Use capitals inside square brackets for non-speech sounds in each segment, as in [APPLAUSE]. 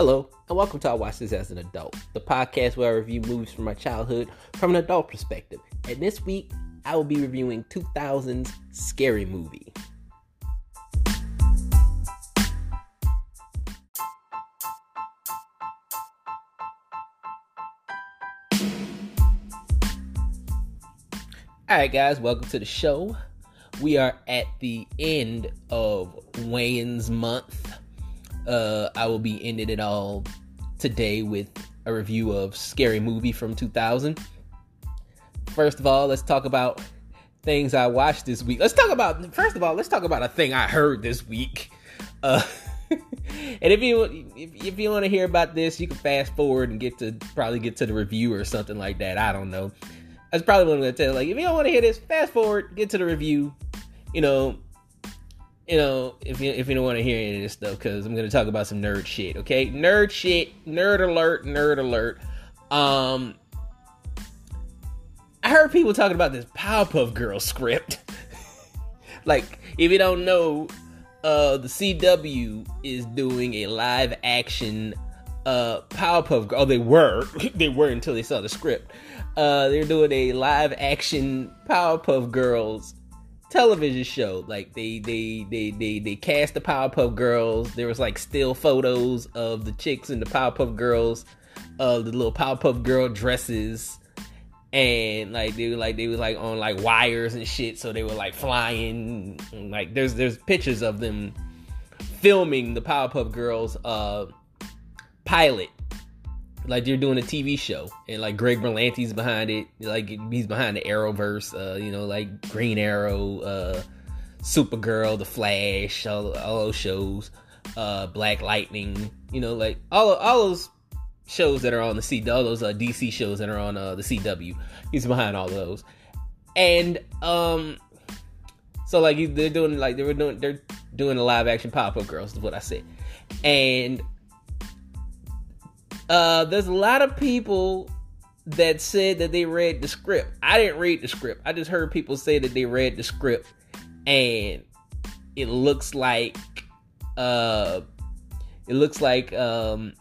Hello, and welcome to I Watch This as an Adult, the podcast where I review movies from my childhood from an adult perspective. And this week, I will be reviewing 2000's Scary Movie. Alright, guys, welcome to the show. We are at the end of Wayans month. Uh, I will be ending it all today with a review of Scary Movie from 2000. First of all, let's talk about things I watched this week. Let's talk about first of all, let's talk about a thing I heard this week. Uh, [LAUGHS] and if you if, if you want to hear about this, you can fast forward and get to probably get to the review or something like that. I don't know. That's probably what I'm gonna tell. Like, if you don't want to hear this, fast forward, get to the review. You know, you know, if you if you don't want to hear any of this stuff, because I'm gonna talk about some nerd shit. Okay, nerd shit, nerd alert, nerd alert. Um, I heard people talking about this Powerpuff Girl script. [LAUGHS] like, if you don't know, uh, the CW is doing a live action uh Powerpuff Girl. Oh, they were, [LAUGHS] they were until they saw the script. Uh, they're doing a live action Powerpuff Girls television show. Like they they they they they cast the Powerpuff Girls. There was like still photos of the chicks and the Powerpuff Girls, uh, the little Powerpuff Girl dresses, and like they were like they was like on like wires and shit. So they were like flying. And, like there's there's pictures of them filming the Powerpuff Girls uh pilot like they're doing a TV show, and like Greg Berlanti's behind it. Like he's behind the Arrowverse. Uh, you know, like Green Arrow, uh, Supergirl, The Flash, all, all those shows. Uh, Black Lightning. You know, like all all those shows that are on the C, all those uh, DC shows that are on uh, the CW. He's behind all those, and um, so like they're doing like they were doing they're doing a live action Powerpuff Girls is what I said, and uh, there's a lot of people that said that they read the script. I didn't read the script. I just heard people say that they read the script, and it looks like, uh, it looks like, um,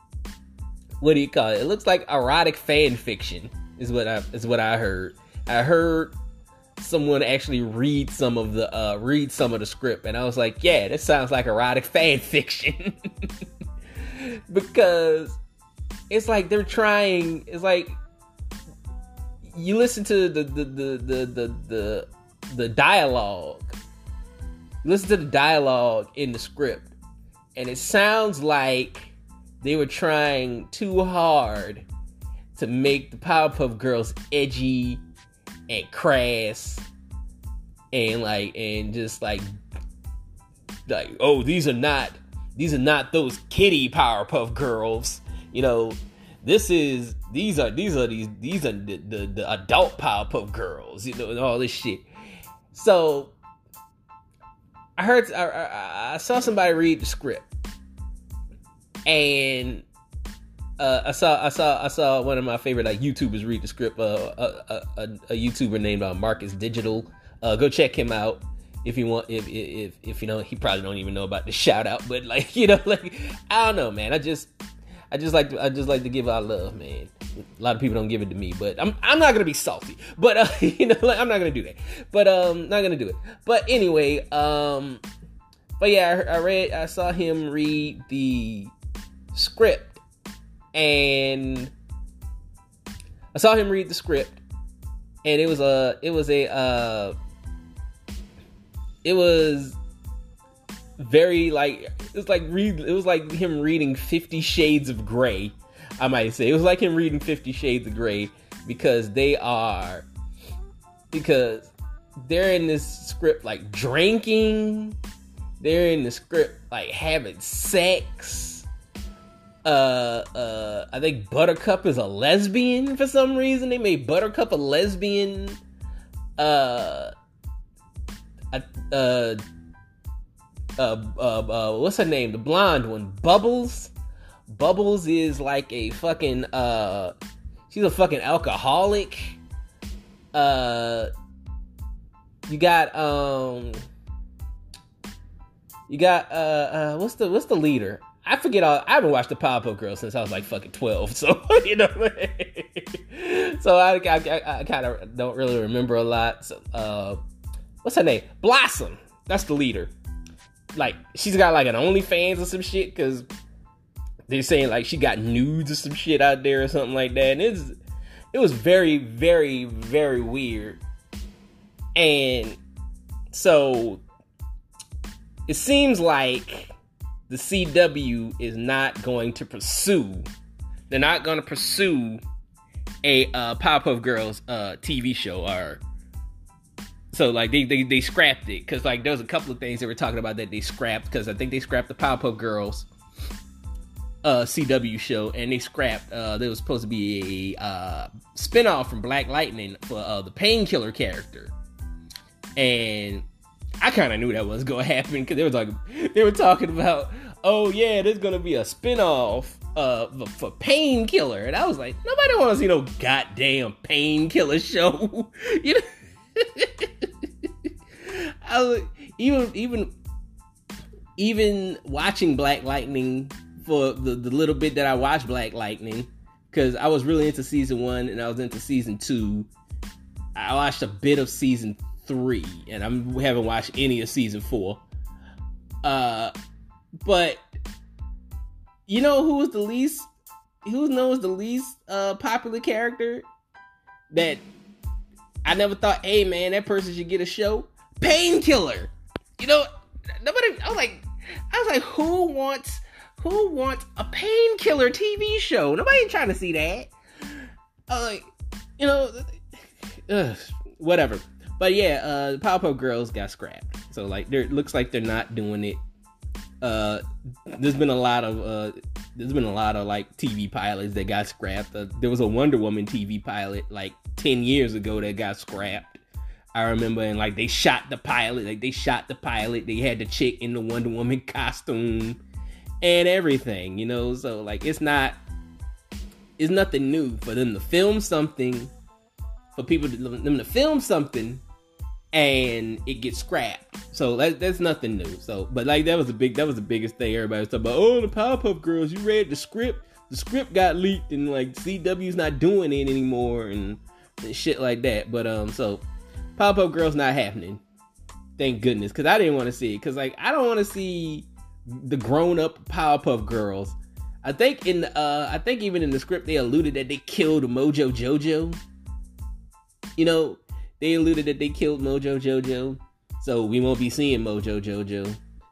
what do you call it? It looks like erotic fan fiction. Is what I is what I heard. I heard someone actually read some of the uh read some of the script, and I was like, yeah, that sounds like erotic fan [LAUGHS] fiction [LAUGHS] because it's like they're trying. It's like you listen to the the the the the the, the dialogue. You listen to the dialogue in the script, and it sounds like they were trying too hard to make the Powerpuff Girls edgy and crass and like and just like like oh these are not these are not those kitty Powerpuff Girls you know, this is these are these are these these are the, the, the adult Powerpuff Girls, you know, and all this shit. So I heard I, I, I saw somebody read the script, and uh, I saw I saw I saw one of my favorite like YouTubers read the script. Uh, a, a, a, YouTuber named uh, Marcus Digital. Uh, go check him out if you want. If if if you know, he probably don't even know about the shout out, but like [LAUGHS] you know, like I don't know, man. I just I just like to, I just like to give out love, man. A lot of people don't give it to me, but I'm I'm not gonna be salty. But uh, [LAUGHS] you know, like, I'm not gonna do that. But um, not gonna do it. But anyway, um, but yeah, I, I read, I saw him read the script, and I saw him read the script, and it was a it was a uh, it was very like it was like read it was like him reading 50 shades of gray i might say. It was like him reading 50 shades of gray because they are because they're in this script like drinking. They're in the script like having sex. Uh uh i think buttercup is a lesbian for some reason. They made buttercup a lesbian. Uh uh uh, uh, uh, what's her name? The blonde one, Bubbles. Bubbles is like a fucking uh, she's a fucking alcoholic. Uh, you got um, you got uh, uh what's the what's the leader? I forget all. I haven't watched the Powerpuff Girls since I was like fucking twelve. [LAUGHS] So you know, so I I, I, I kind of don't really remember a lot. So, uh, what's her name? Blossom. That's the leader. Like she's got like an OnlyFans or some shit because they're saying like she got nudes or some shit out there or something like that. And it's it was very very very weird. And so it seems like the CW is not going to pursue. They're not going to pursue a uh, Powerpuff Girls uh, TV show or so like they they, they scrapped it because like there was a couple of things they were talking about that they scrapped because I think they scrapped the Powerpuff Girls uh, CW show and they scrapped uh, there was supposed to be a uh, spinoff from Black Lightning for uh, the Painkiller character. And I kind of knew that was gonna [LAUGHS] happen because they were talking they were talking about oh yeah there's gonna be a spinoff uh for painkiller. And I was like nobody want to see no goddamn painkiller show. [LAUGHS] You know [LAUGHS] I even even even watching Black Lightning for the, the little bit that I watched Black Lightning because I was really into season one and I was into season two. I watched a bit of season three, and I'm, haven't watched any of season four. Uh, but you know who was the least, who knows the least uh popular character that I never thought, hey man, that person should get a show. Painkiller. You know, nobody. I was like, I was like, who wants, who wants a painkiller TV show? Nobody trying to see that. I was like, you know, [SIGHS] ugh, whatever. But yeah, uh, the Powerpuff Girls got scrapped. So like, there looks like they're not doing it. Uh, there's been a lot of uh, there's been a lot of like TV pilots that got scrapped. Uh, there was a Wonder Woman TV pilot like ten years ago that got scrapped. I remember, and like they shot the pilot, like they shot the pilot. They had the chick in the Wonder Woman [LAUGHS] costume and everything, you know. So like, it's not, it's nothing new for them to film something, for people to them to film something and it gets scrapped. So that, that's nothing new. So, but like that was a big, that was the biggest thing. Everybody was talking about. Oh, the Powerpuff Girls. You read the script? The script got leaked, and like CW's not doing it anymore, and, and shit like that. But um, so Powerpuff Girls not happening. Thank goodness, because I didn't want to see it. Because like I don't want to see the grown up Powerpuff Girls. I think in uh, I think even in the script they alluded that they killed Mojo Jojo. You know, they alluded that they killed Mojo Jojo, so we won't be seeing Mojo Jojo.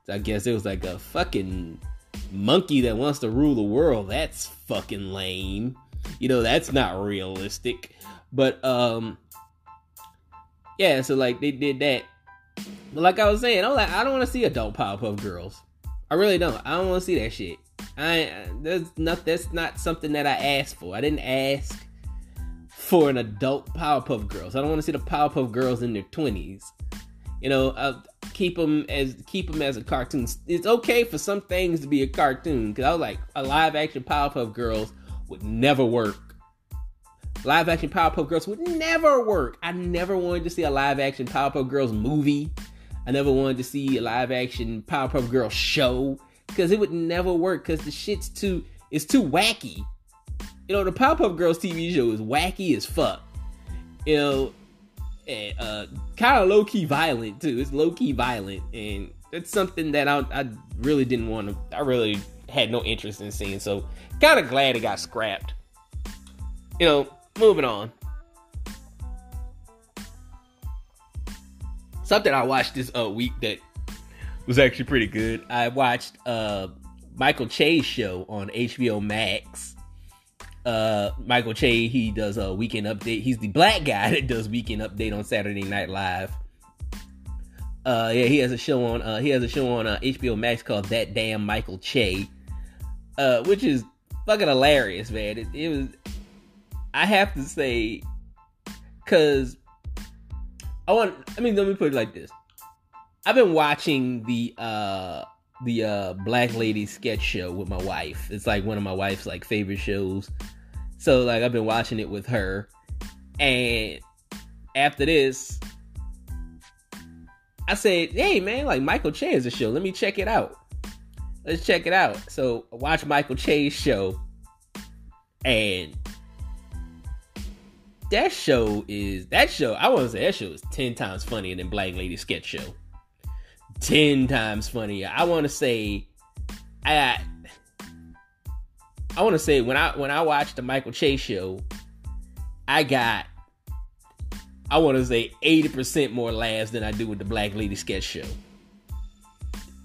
So I guess it was like a fucking monkey that wants to rule the world. That's fucking lame. You know, that's not realistic. But um yeah, so like they did that. But like I was saying, I'm like I don't want to see adult Powerpuff Girls. I really don't. I don't want to see that shit. I that's not that's not something that I asked for. I didn't ask for an adult Powerpuff Girls. I don't want to see the Powerpuff Girls in their twenties. You know, uh, keep them as keep them as a cartoon. It's okay for some things to be a cartoon because I was like a live action Powerpuff Girls would never work. Live action Powerpuff Girls would never work. I never wanted to see a live action Powerpuff Girls movie. I never wanted to see a live action Powerpuff Girls show because it would never work because the shit's too it's too wacky you know, the Powerpuff Girls TV show is wacky as fuck. You know, and uh, kind of low key violent too. It's low key violent, and that's something that I, I really didn't want to. I really had no interest in seeing. So, kind of glad it got scrapped. You know, moving on. Something I watched this uh, week that was actually pretty good. I watched uh, Michael Che's show on HBO Max uh, Michael Che, he does a weekend update. He's the black guy [LAUGHS] that does weekend update on Saturday Night Live. Uh, yeah, he has a show on. Uh, he has a show on uh, HBO Max called That Damn Michael Che, uh, which is fucking hilarious, man. It, it was. I have to say, cause I want. I mean, let me put it like this. I've been watching the uh the uh black lady sketch show with my wife. It's like one of my wife's like favorite shows. So like I've been watching it with her, and after this, I said, "Hey man, like Michael Che is a show. Let me check it out." let's check it out. So watch Michael Che's show, and that show is that show. I want to say that show is ten times funnier than Black Lady Sketch Show. Ten times funnier. I want to say, I I want to say when I when I watched the Michael Che's show, I got I want to say eighty percent more laughs than I do with the Black Lady Sketch Show.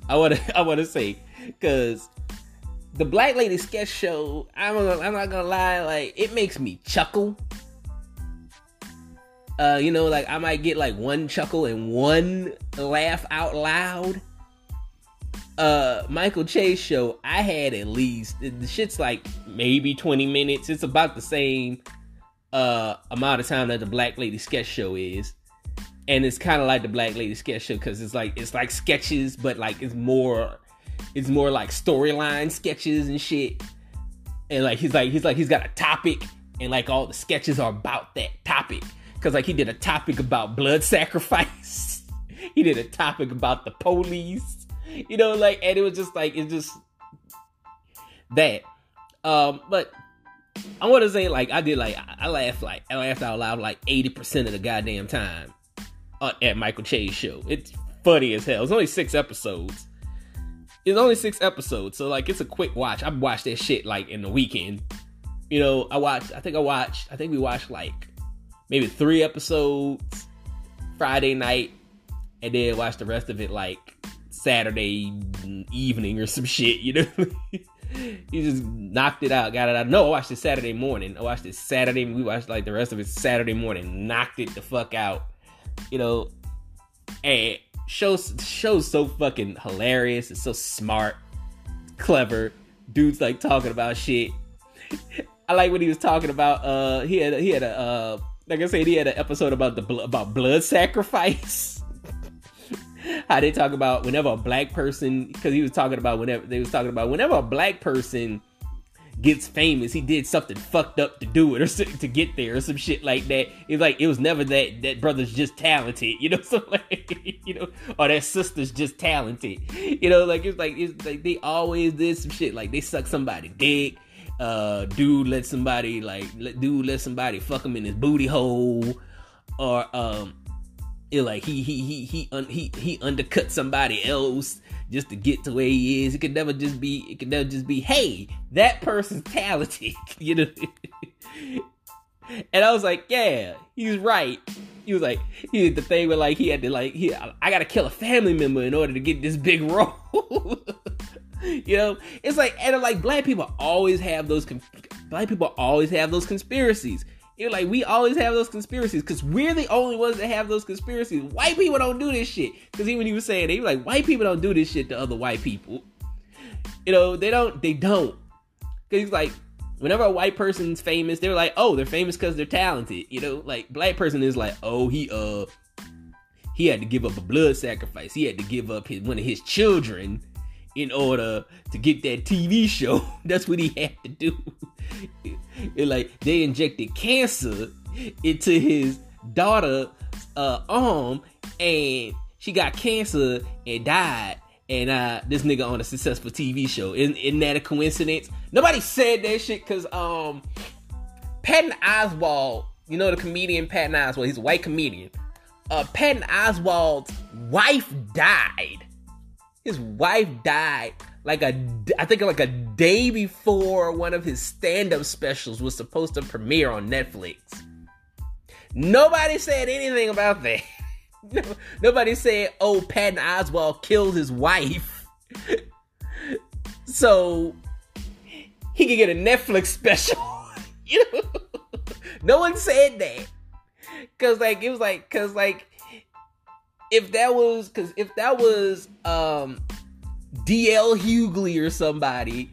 I want to [LAUGHS] I want to say because the Black Lady Sketch Show, I'm I'm not gonna lie, like it makes me chuckle. Uh, you know, like I might get like one chuckle and one laugh out loud. Uh, Michael Che's show, I had at least the shit's like maybe 20 minutes. It's about the same uh amount of time that the Black Lady Sketch Show is. And it's kind of like the Black Lady Sketch Show because it's like it's like sketches, but like it's more it's more like storyline sketches and shit. And like he's like he's like he's got a topic and like all the sketches are about that topic. Cause like he did a topic about blood [LAUGHS] sacrifice. he did a topic about the police. You know, like and it was just like it's just that. Um, but I want to say like I did like I laughed like I laughed out loud like eighty percent of the goddamn time at Michael Che's show. It's funny as hell. It's only six episodes. It's only six episodes, so like it's a quick watch. I watched that shit like in the weekend. You know, I watched. I think I watched. I think we watched like maybe three episodes Friday night, and then watch the rest of it like Saturday evening or some shit. You know, [LAUGHS] he just knocked it out, got it out. No, I watched it Saturday morning. I watched it Saturday. We watched like the rest of it Saturday morning. Knocked it the fuck out. You know, and shows shows so fucking hilarious. It's so smart, clever. Dude's like talking about shit. [LAUGHS] I like what he was talking about. Uh, he had he had a uh, like I said, he had an episode about the about blood sacrifice. [LAUGHS] How they talk about whenever a black person, because he was talking about whenever they was talking about whenever a black person gets famous, he did something fucked up to do it or to get there or some shit like that. It's like it was never that that brother's just talented, you know, [LAUGHS] so like you know, or that sister's just talented, you know, like it's like it's like they always did some shit like they suck somebody dick uh dude let somebody like let, dude let somebody fuck him in his booty hole or um it like he he he he un, he he undercut somebody else just to get to where he is. It could never just be it could never just be, hey, that person's talented, [LAUGHS] you know. and I was like, yeah, he's right. He was like, he did the thing where like he had to like he I gotta kill a family member in order to get this big [LAUGHS] role. [LAUGHS] you know, it's like and like black people always have those black people always have those conspiracies. You're like we always have those conspiracies because we're the only ones that have those conspiracies. White people don't do this shit. Because even he was saying they were like white people don't do this shit to other white people. You know they don't. They don't. Because he's like whenever a white person's famous, they're like, oh, they're famous because they're talented. You know, like black person is like, oh, he uh he had to give up a blood sacrifice. He had to give up his one of his children in order to get that TV show. [LAUGHS] That's what he had to do. it, like they injected cancer into his daughter uh, arm, and she got cancer and died. And uh, this nigga on a successful TV show. Isn't, isn't that a coincidence? Nobody said that shit because um, Patton Oswalt, you know the comedian Patton Oswalt, he's a white comedian. Uh, Patton Oswalt's wife died his wife died like a I think like a day before one of his stand-up specials was supposed to premiere on Netflix. Nobody said anything about that. [LAUGHS] Nobody said, "Oh, Patton Oswalt killed his wife." [LAUGHS] so he could get a Netflix special. [LAUGHS] you know? no one said that. Cuz like it was like cuz like if that was because if that was um DL Hughley or somebody,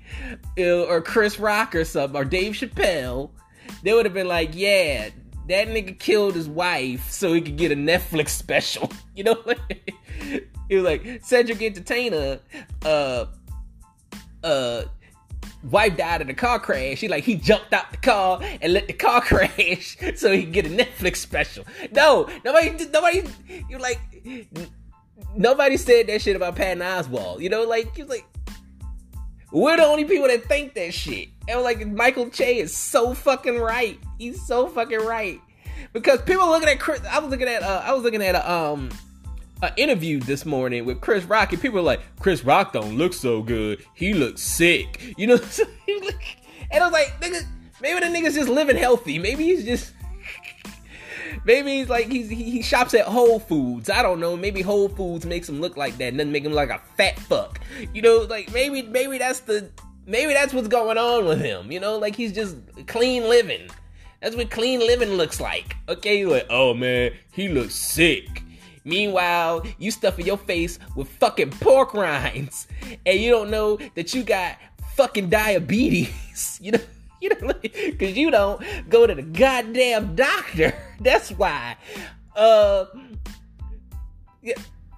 uh, or Chris Rock or something, or Dave Chappelle, they would have been like, yeah, that nigga killed his wife so he could get a Netflix special. [LAUGHS] You know, it was like Cedric Entertainer, uh, uh, wife died in a car crash. He like he jumped out the car and let the car [LAUGHS] crash so he get a Netflix special. No, nobody, nobody, you like nobody said that shit about Patton Oswalt. You know, like was like We're the only people that think that shit. And like Michael Che is so fucking right. He's so fucking right. Because people looking at Chris I was looking at uh, I was looking at a um an interview this morning with Chris Rock and people were like, Chris Rock don't look so good. He looks sick. You know [LAUGHS] And I was like, nigga, maybe the nigga's just living healthy. Maybe he's just [LAUGHS] Maybe he's like he's he, he, shops at Whole Foods. I don't know. Maybe Whole Foods makes him look like that and doesn't make him like a fat fuck. You know, like maybe maybe that's the maybe that's what's going on with him. You know, like he's just clean living. That's what clean living looks like. Okay, like oh man, he looks sick. Meanwhile, you stuffing your face with fucking pork rinds, [LAUGHS] and you don't know that you got fucking diabetes. [LAUGHS] You know. [LAUGHS] You know, because you don't go to the goddamn doctor. That's why. Uh, yeah,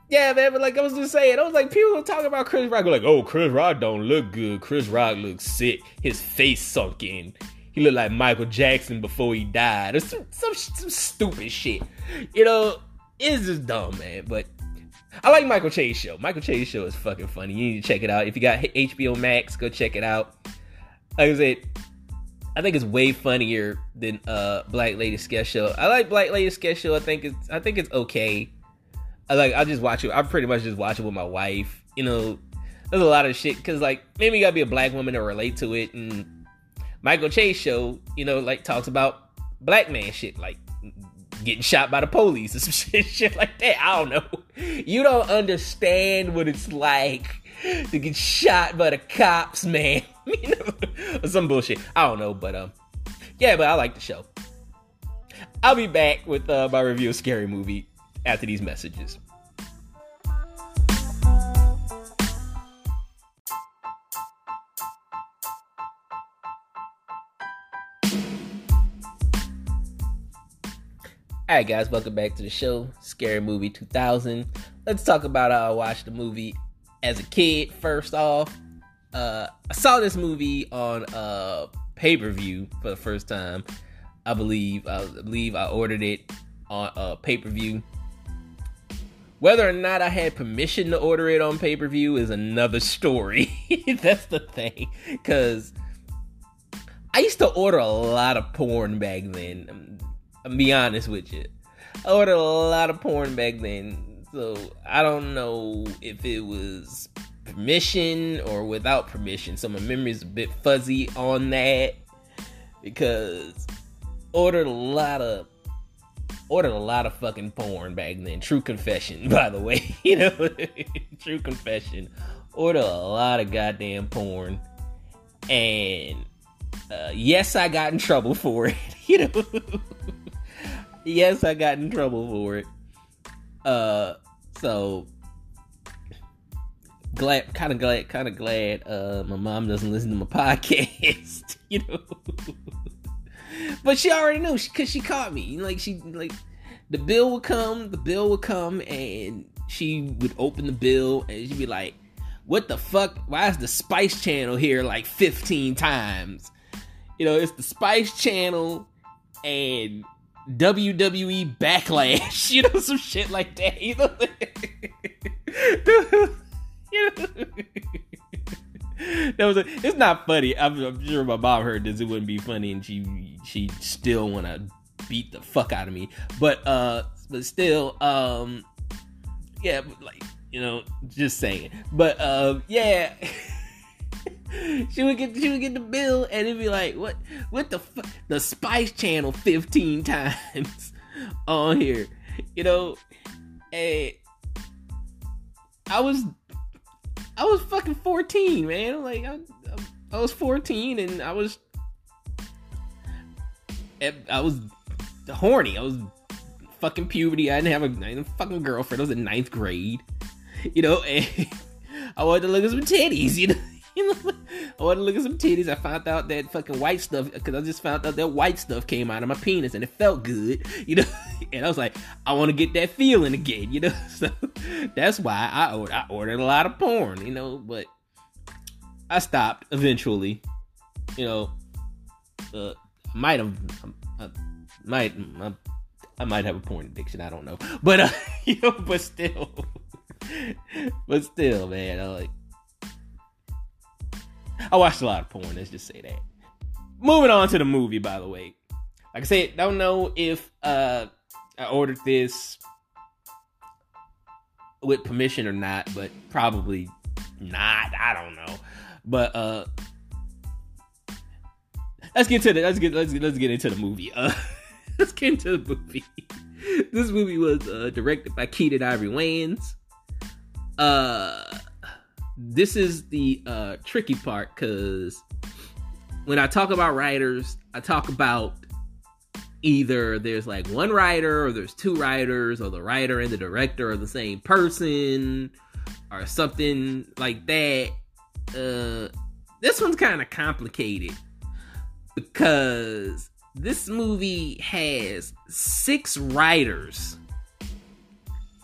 yeah, man. But like I was just saying, I was like people talking about Chris Rock, like, oh, Chris Rock don't look good. Chris Rock looks sick. His face sunk in. He looked like Michael Jackson before he died. Or some, some, some stupid shit. You know, it's just dumb, man. But I like Michael Che's show. Michael Che's show is fucking funny. You need to check it out. If you got HBO Max, go check it out. Like I said, I think it's way funnier than uh Black Lady Sketch Show. I like Black Lady Sketch Show. I think it's I think it's okay. I like I just watch it. I pretty much just watch it with my wife. You know, there's a lot of shit because like maybe you gotta be a black woman to relate to it. And Michael Che's show, you know, like talks about black man shit, like getting shot by the police or some [LAUGHS] shit, shit like that. I don't know. You don't understand what it's like to get shot by the cops, man. [LAUGHS] some bullshit. I don't know, but um, yeah, but I like the show. I'll be back with uh, my review of Scary Movie after these messages. Alright, guys, welcome back to the show, Scary Movie 2000. Let's talk about how I watched the movie as a kid, first off uh, I saw this movie on uh pay per view for the first time. I believe I believe I ordered it on uh, pay per view. Whether or not I had permission to order it on pay per view is another [LAUGHS] story. That's the thing, because I used to order a lot of porn back then. I'm, be honest with you. I ordered a lot of porn back then, so I don't know if it was permission or without permission. So my memory's a bit fuzzy on that because ordered a lot of ordered a lot of fucking porn back then. True confession, [LAUGHS] by the way. [LAUGHS] you know, [LAUGHS] true confession. Ordered a lot of goddamn porn, and uh, yes, I got in trouble for it. you know, yes, I got in trouble for it. Uh, so glad, kind of glad, kind of glad uh, my mom doesn't listen to my [LAUGHS] podcast, you know. [LAUGHS] but she already knew because she, she caught me. Like she, like the bill would come, the bill would come, and she would open the bill and she'd be like, "What the fuck? Why is the Spice Channel here like 15 times?" You know, it's the Spice Channel and WWE Backlash, [LAUGHS] you know, some shit like that. [LAUGHS] You know, that was a, it's not funny. I'm, I'm, sure my mom heard this. It wouldn't be funny, and she she still want to beat the fuck out of me. But uh, but still, um, yeah, like you know, just saying. But uh, yeah. [LAUGHS] [LAUGHS] she would get she would get the bill and it'd be like what what the the Spice Channel fifteen [LAUGHS] times on here, you know, and I was I was fucking 14, man. Like I, I was 14 and I was I was horny. I was fucking puberty. I didn't have a I a, a fucking girlfriend. I was in ninth grade. You know, [LAUGHS] and I wanted to look at some titties, you know. [LAUGHS] You know, I wanted to look at some titties. I found out that fucking white stuff because I just found out that white stuff came out of my penis and it felt good, you know. [LAUGHS] And I was like, I want to get that feeling again, you know. [LAUGHS] So that's why I ordered. I ordered a lot of porn, you know. But I stopped eventually, you know. Uh, might have, I might, I, I might have a porn addiction. I don't know, but uh, you know, but still, but still, man, I like I watched a lot of porn. Let's just say that. Moving on to the movie, by the way. Like I said, don't know if uh, I ordered this with permission or not, but probably not. I don't know. But uh let's get to the let's get let's let's get into the movie. Uh [LAUGHS] let's get into the movie. this movie was uh, directed by Keenen Ivory Wayans. Uh this is the uh tricky part cuz when I talk about writers, I talk about either there's like one writer or there's two writers or the writer and the director are the same person or something like that. Uh, this one's kind of complicated because this movie has six writers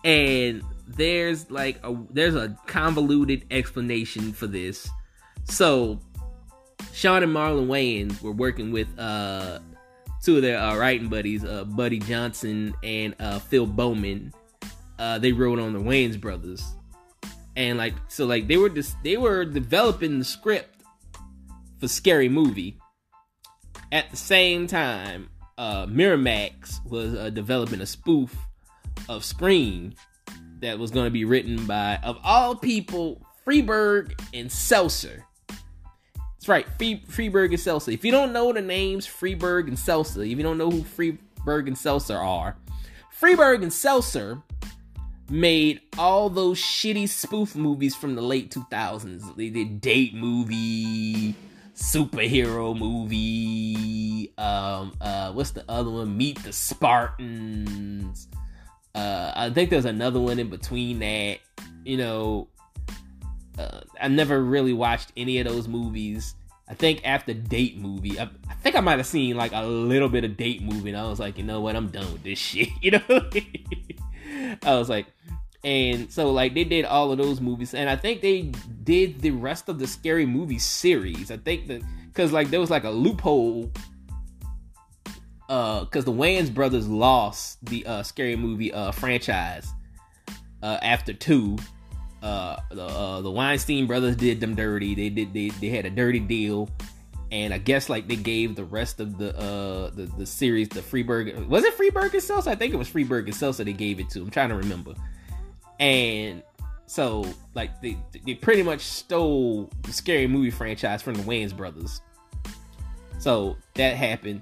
and there's like a there's a convoluted explanation for this. So Shawn and Marlon Wayans were working with uh two of their uh, writing buddies, uh, Buddy Johnson and uh, Phil Beauman. Uh, they wrote on the Wayans brothers, and like so, like they were just they were developing the script for Scary Movie. At the same time, uh, Miramax was uh, developing a spoof of Scream that was going to be written by, of all people, Friedberg and Seltzer. That's right, Free, Friedberg and Seltzer. If you don't know the names Friedberg and Seltzer, if you don't know who Friedberg and Seltzer are, Friedberg and Seltzer made all those shitty spoof movies from the late 2000s. They did date movie, superhero movie, um, uh, what's the other one? Meet the Spartans. Uh, I think there's another one in between that. You know, uh, I never really watched any of those movies. I think after Date movie, I, I, think I might have seen like a little bit of Date movie, and I was like, you know what, I'm done with this [LAUGHS] shit. You know, I was like, and so like they did all of those movies, and I think they did the rest of the Scary Movie series. I think that because like there was like a loophole uh because the Wayans brothers lost the uh scary movie uh franchise uh after two. Uh the uh, the Weinstein brothers did them dirty. They did they, they had a dirty deal. And I guess like they gave the rest of the uh the, the series the Friedberg was it Friedberg and I think it was Friedberg and Seltzer they gave it to. I'm trying to remember. And so like they they pretty much stole the scary movie franchise from the Wayans brothers. So that happened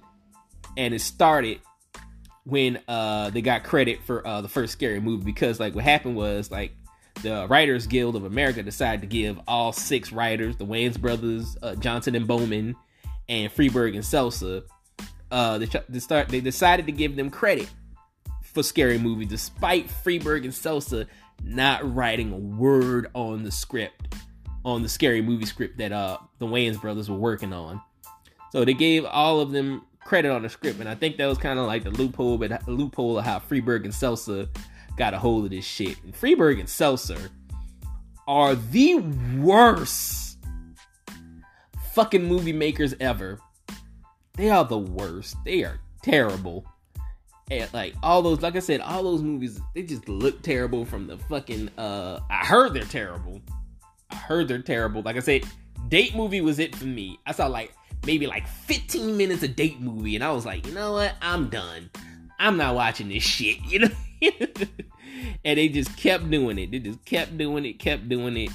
and it started when uh they got credit for uh the first scary movie because like what happened was like the Writers Guild of America decided to give all six writers, the Wayans brothers, uh, Johnson and Beauman, and Friedberg and Seltzer, uh, they, they start they decided to give them credit for Scary Movie, despite Friedberg and Seltzer not writing a word on the script, on the Scary Movie script that uh the Wayans brothers were working on. So they gave all of them credit on the script, and I think that was kind of like the loophole, but loophole of how Friedberg and Seltzer got a hold of this shit. And Friedberg and Seltzer are the worst fucking movie makers ever. They are the worst. They are terrible. And like all those, like I said, all those movies, they just look terrible from the fucking uh I heard they're terrible. I heard they're terrible. Like I said, date movie was it for me. I saw like maybe like 15 minutes of date movie and I was like, you know what? I'm done. I'm not watching this shit, [LAUGHS] you know? and they just kept doing it. They just kept doing it, kept doing it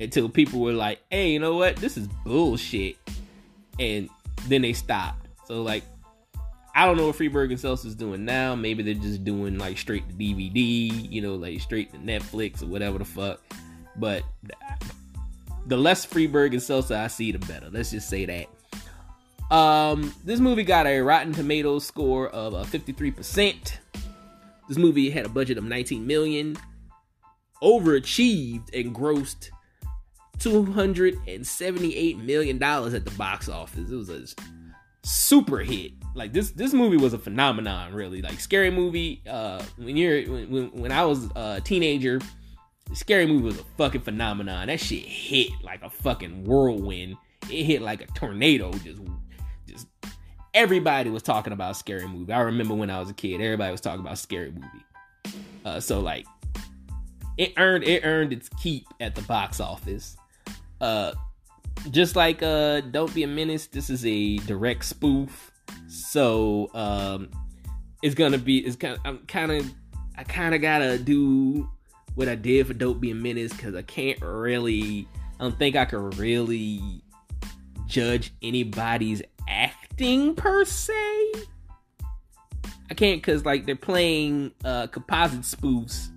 until people were like, hey, you know what? This is bullshit. And then they stopped. So, like, I don't know what Friedberg and Seltzer is doing now. Maybe they're just doing like straight to DVD, you know, like straight to Netflix or whatever the fuck. But the less Friedberg and Seltzer I see, the better. Let's just say that. Um, this movie got a Rotten Tomatoes score of uh, 53%. This movie had a budget of 19 million, overachieved and grossed 278 million dollars at the box office. It was a super hit. Like this this movie was a phenomenon, really. Like scary movie. Uh, when you're when when I was a teenager, scary movie was a fucking phenomenon. That shit hit like a fucking whirlwind. It hit like a tornado, just just everybody was talking about scary movie. I remember when I was a kid, everybody was talking about scary movie. Uh, so like, it earned it earned its keep at the box office. Uh, just like uh, Don't Be a Menace, this is a direct spoof. So um, it's gonna be. It's kind. I'm kind of. I kind of gotta do what I did for Don't Be a Menace because I can't really. I don't think I could really judge anybody's acting per se. I can't because like they're playing uh, composite spoofs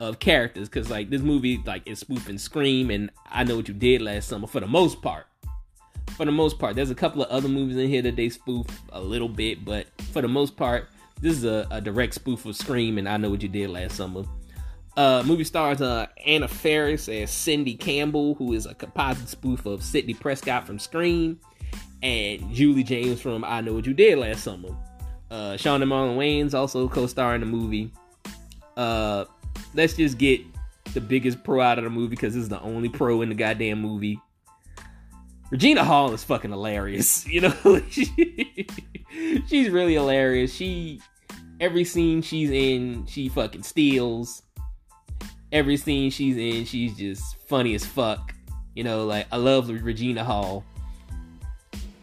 of characters because like this movie like is spoofing Scream and I Know What You Did Last Summer for the most part. For the most part, there's a couple of other movies in here that they spoof a little bit, but for the most part, this is a, a direct spoof of Scream and I Know What You Did Last Summer. Uh, movie stars uh, Anna Faris as Cindy Campbell, who is a composite spoof of Sidney Prescott from Scream, and Julie James from I Know What You Did Last Summer. Uh, Shawn and Marlon Wayans also co-star in the movie. Uh, let's just get the biggest pro out of the movie because this is the only pro in the goddamn movie. Regina Hall is fucking hilarious. [LAUGHS] You know, she, she's really hilarious. She every scene she's in, she fucking steals. Every scene she's in, she's just funny as fuck. You know, like I love Regina Hall.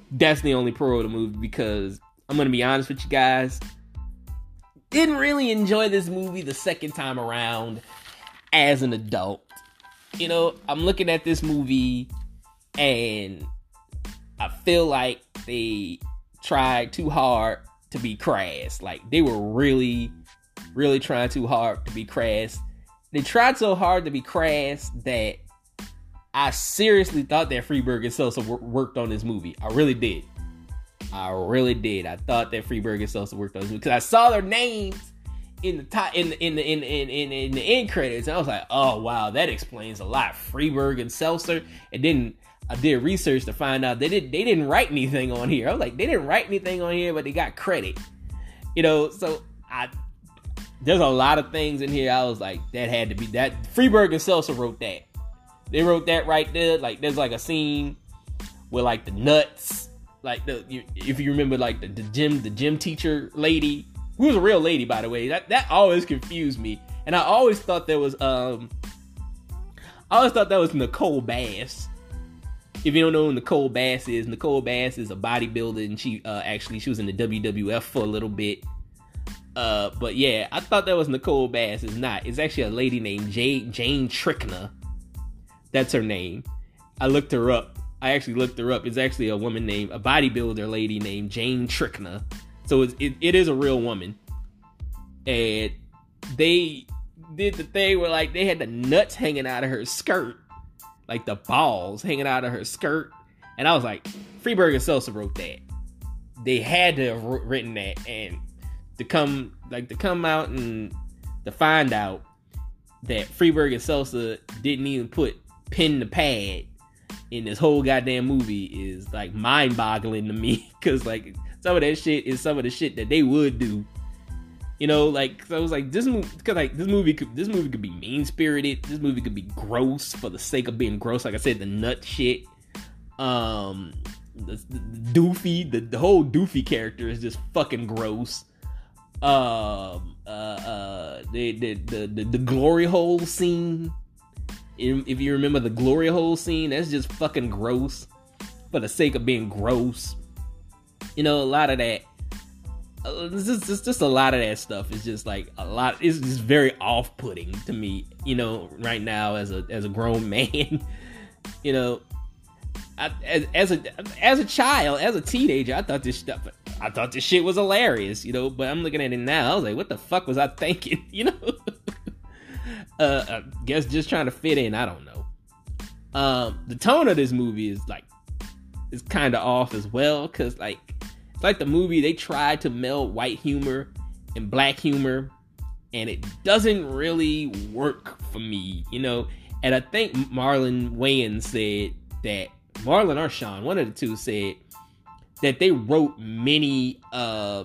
That's the only pro of the movie because I'm gonna be honest with you guys didn't really enjoy this movie the second time around as an adult. You know, I'm looking at this movie and I feel like they tried too hard to be crass. Like they were really, really trying too hard to be crass. They tried so hard to be crass that I seriously thought that Friedberg and Sosa worked on this movie. I really did. I really did. I thought that Friedberg and Sosa worked on this movie because I saw their names in the top in the in the in, in, in, the end credits, and I was like, oh wow, that explains a lot. Friedberg and Seltzer, and then I did research to find out they did they didn't write anything on here. I was like, they didn't write anything on here, but they got credit. You know, so I there's a lot of things in here. I was like, that had to be that. Friedberg and Seltzer wrote that. They wrote that right there. Like there's like a scene where like the nuts like the you, if you remember like the, the gym the gym teacher lady who was a real lady by the way that that always confused me and i always thought there was um i always thought that was nicole bass if you don't know who nicole bass is nicole bass is a bodybuilder and she uh actually she was in the wwf for a little bit uh but yeah i thought that was nicole bass it's not. It's actually a lady named jane Jayne Trcka. That's her name. I looked her up. I actually looked her up. It's actually a woman named a bodybuilder lady named Jayne Trcka. So it's, it, it is a real woman, and they did the thing where like they had the nuts hanging out of her skirt, like the balls hanging out of her skirt, and I was like, Friedberg and Sosa wrote that. They had to have written that, and to come like to come out and to find out that Friedberg and Sosa didn't even put pin to pad in this whole goddamn movie is like mind boggling to me [LAUGHS] because like some of that shit is some of the shit that they would do. You know, like so I was like this movie because like this movie could this movie could be mean spirited. This movie could be gross for the sake of being gross. Like I said, the nut shit. Um, the, the, the doofy, the, the whole doofy character is just fucking gross. Um, uh, uh, the the the the, the glory hole scene if you remember the glory hole scene, that's just fucking gross for the sake of being gross. You know, a lot of that. Uh, just, just, just a lot of that stuff is just like a lot. It's just very off-putting to me. You know, right now as a as a grown [LAUGHS] man. you know, I, as, as a as a child, as a teenager, I thought this stuff. I thought this shit was hilarious. You know, but I'm looking at it now. I was like, what the fuck was I thinking? [LAUGHS] You know. uh, I guess just trying to fit in. I don't know. Um, the tone of this movie is like is kind of off as well because like it's like the movie they tried to meld white humor and black humor, and it doesn't really work for me, you know. And I think Marlon Wayans said that Marlon or Shawn, one of the two, said that they wrote many uh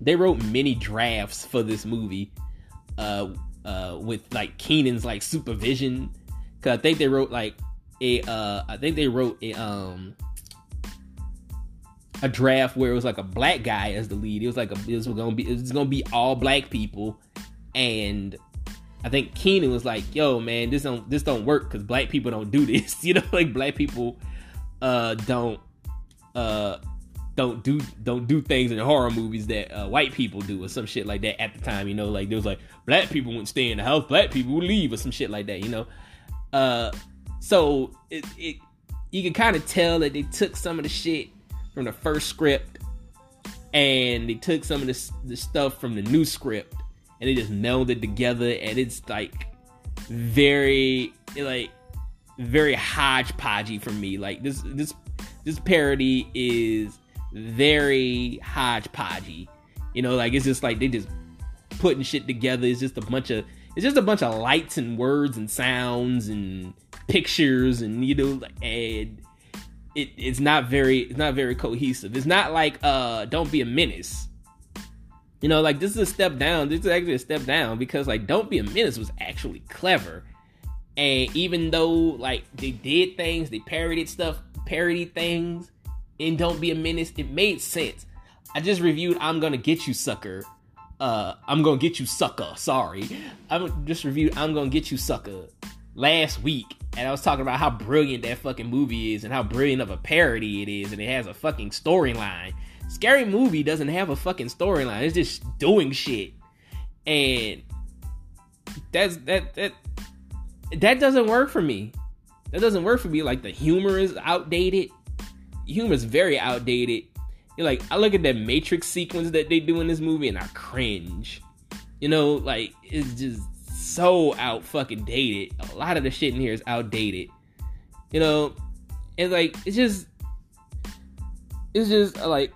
they wrote many drafts for this movie uh uh, with like Keenen's like supervision. Cause I think they wrote like a uh, I think they wrote a um a draft where it was like a black guy as the lead. It was like a it was gonna be it was gonna be all black people, and I think Keenen was like, "Yo, man, this don't this don't work because black people don't do this. [LAUGHS] You know, like black people uh don't uh don't do don't do things in horror movies that uh, white people do or some shit like that at the time. You know, like there was like black people wouldn't stay in the house, black people would leave or some shit like that. You know, uh, so it, it you can kind of tell that they took some of the shit from the first script and they took some of the, the stuff from the new script and they just melded it together and it's like very like very hodgepodgey for me like this this this parody is very hodgepodgey you know like it's just like they just putting shit together it's just a bunch of it's just a bunch of lights and words and sounds and pictures and you know and it, it's not very it's not very cohesive. It's not like uh don't be a menace. You know, like this is a step down. This is actually a step down because like Don't Be a Menace was actually clever. And even though like they did things, they parodied stuff, parodied things in Don't Be a Menace, it made sense. I just reviewed I'm Gonna Get You Sucker. Uh I'm Gonna Get You Sucker, sorry. I just reviewed I'm Gonna Get You Sucker last week and I was talking about how brilliant that fucking movie is and how brilliant of a parody it is, and it has a fucking storyline. Scary Movie doesn't have a fucking storyline. It's just doing shit, and that's that that that doesn't work for me. That doesn't work for me. Like the humor is outdated. Humor is very outdated. You're like I look at that Matrix sequence that they do in this movie and I cringe. You know, like it's just so out fucking dated. A lot of the shit in here is outdated. You know, and like it's just it's just uh, like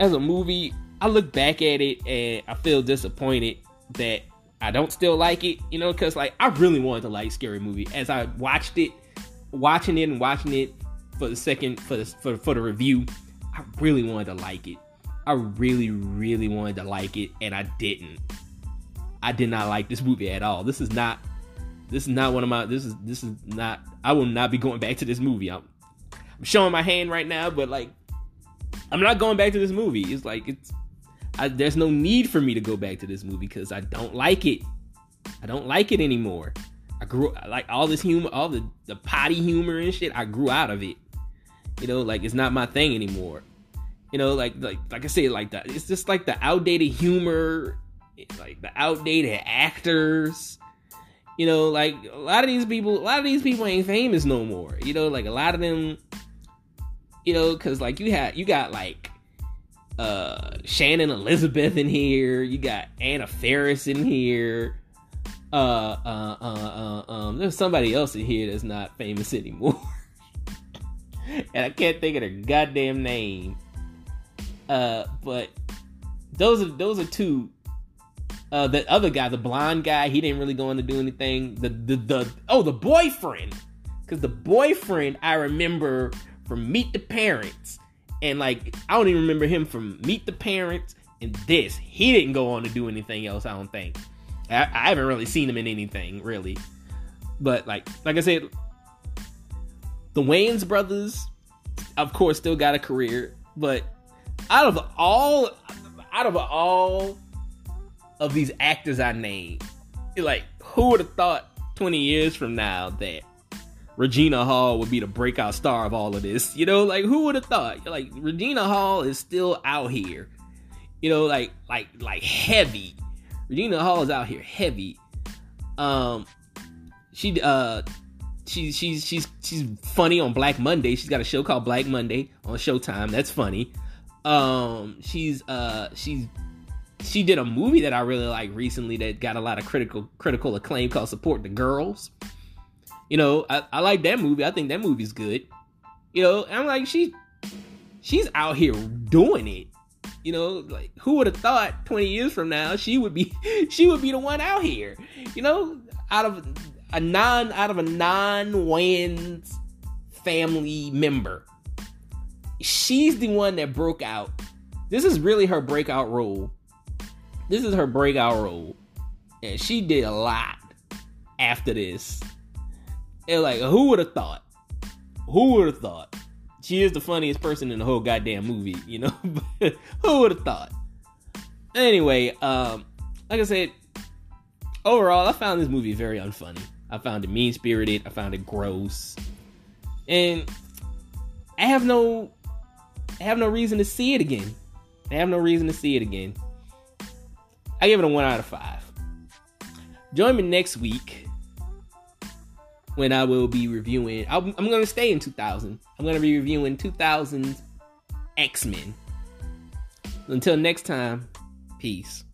as a movie, I look back at it and I feel disappointed that I don't still like it, you know, because like I really wanted to like Scary Movie as I watched it, watching it and watching it for the second for the for, for the review. I really wanted to like it. I really, really wanted to like it, and I didn't. I did not like this movie at all. This is not this is not one of my this is this is not I will not be going back to this movie. I'm, I'm showing my hand right now, but like I'm not going back to this movie. It's like it's I, there's no need for me to go back to this movie because I don't like it. I don't like it anymore. Grew like all this humor, all the the potty humor and shit. I grew out of it. You know, like it's not my thing anymore. You know, like like like I said, like that. It's just like the outdated humor like the outdated actors. You know, like a lot of these people, a lot of these people ain't famous no more. You know, like a lot of them, you know, because like you had, you got like uh Shannon Elizabeth in here. You got Anna Faris in here. Uh, uh, uh, um, there's somebody else in here that's not famous anymore, [LAUGHS] and I can't think of their goddamn name. Uh, but those are those are two uh, the other guy, the blonde guy, he didn't really go on to do anything. The the the oh the boyfriend, because the boyfriend I remember from Meet the Parents, and like I don't even remember him from Meet the Parents and this. He didn't go on to do anything else. I don't think. I, I haven't really seen him in anything really, but like like I said, the Wayans brothers, of course, still got a career, but out of all out of all of these actors I named, like who would have thought 20 years from now that Regina Hall would be the breakout star of all of this? You know, like who would have thought? Like Regina Hall is still out here. You know, like like like heavy. Regina Hall is out here heavy. Um she uh she's she's she's she's funny on Black Monday. She's got a show called Black Monday on Showtime. That's funny. Um she's uh she's she did a movie that I really like recently that got a lot of critical critical acclaim called Support the Girls. You know, I, I like that movie. I think that movie's good. You know, I'm like she she's out here doing it. You know, like who would have thought 20 years from now she would be [LAUGHS] she would be the one out here. You know, out of a non out of a non Wayans family member. She's the one that broke out. This is really her breakout role this is her breakout role, and she did a lot after this. And like, who would have thought? Who would have thought? She is the funniest person in the whole goddamn movie, you know. [LAUGHS] who would have thought? Anyway, um, like I said, overall, I found this movie very unfunny. I found it mean spirited. I found it gross, and I have no, I have no reason to see it again. I have no reason to see it again. I give it a one out of five. Join me next week when I will be reviewing. I'm, I'm going to stay in 2000. I'm going to be reviewing 2000 X Men. Until next time, peace.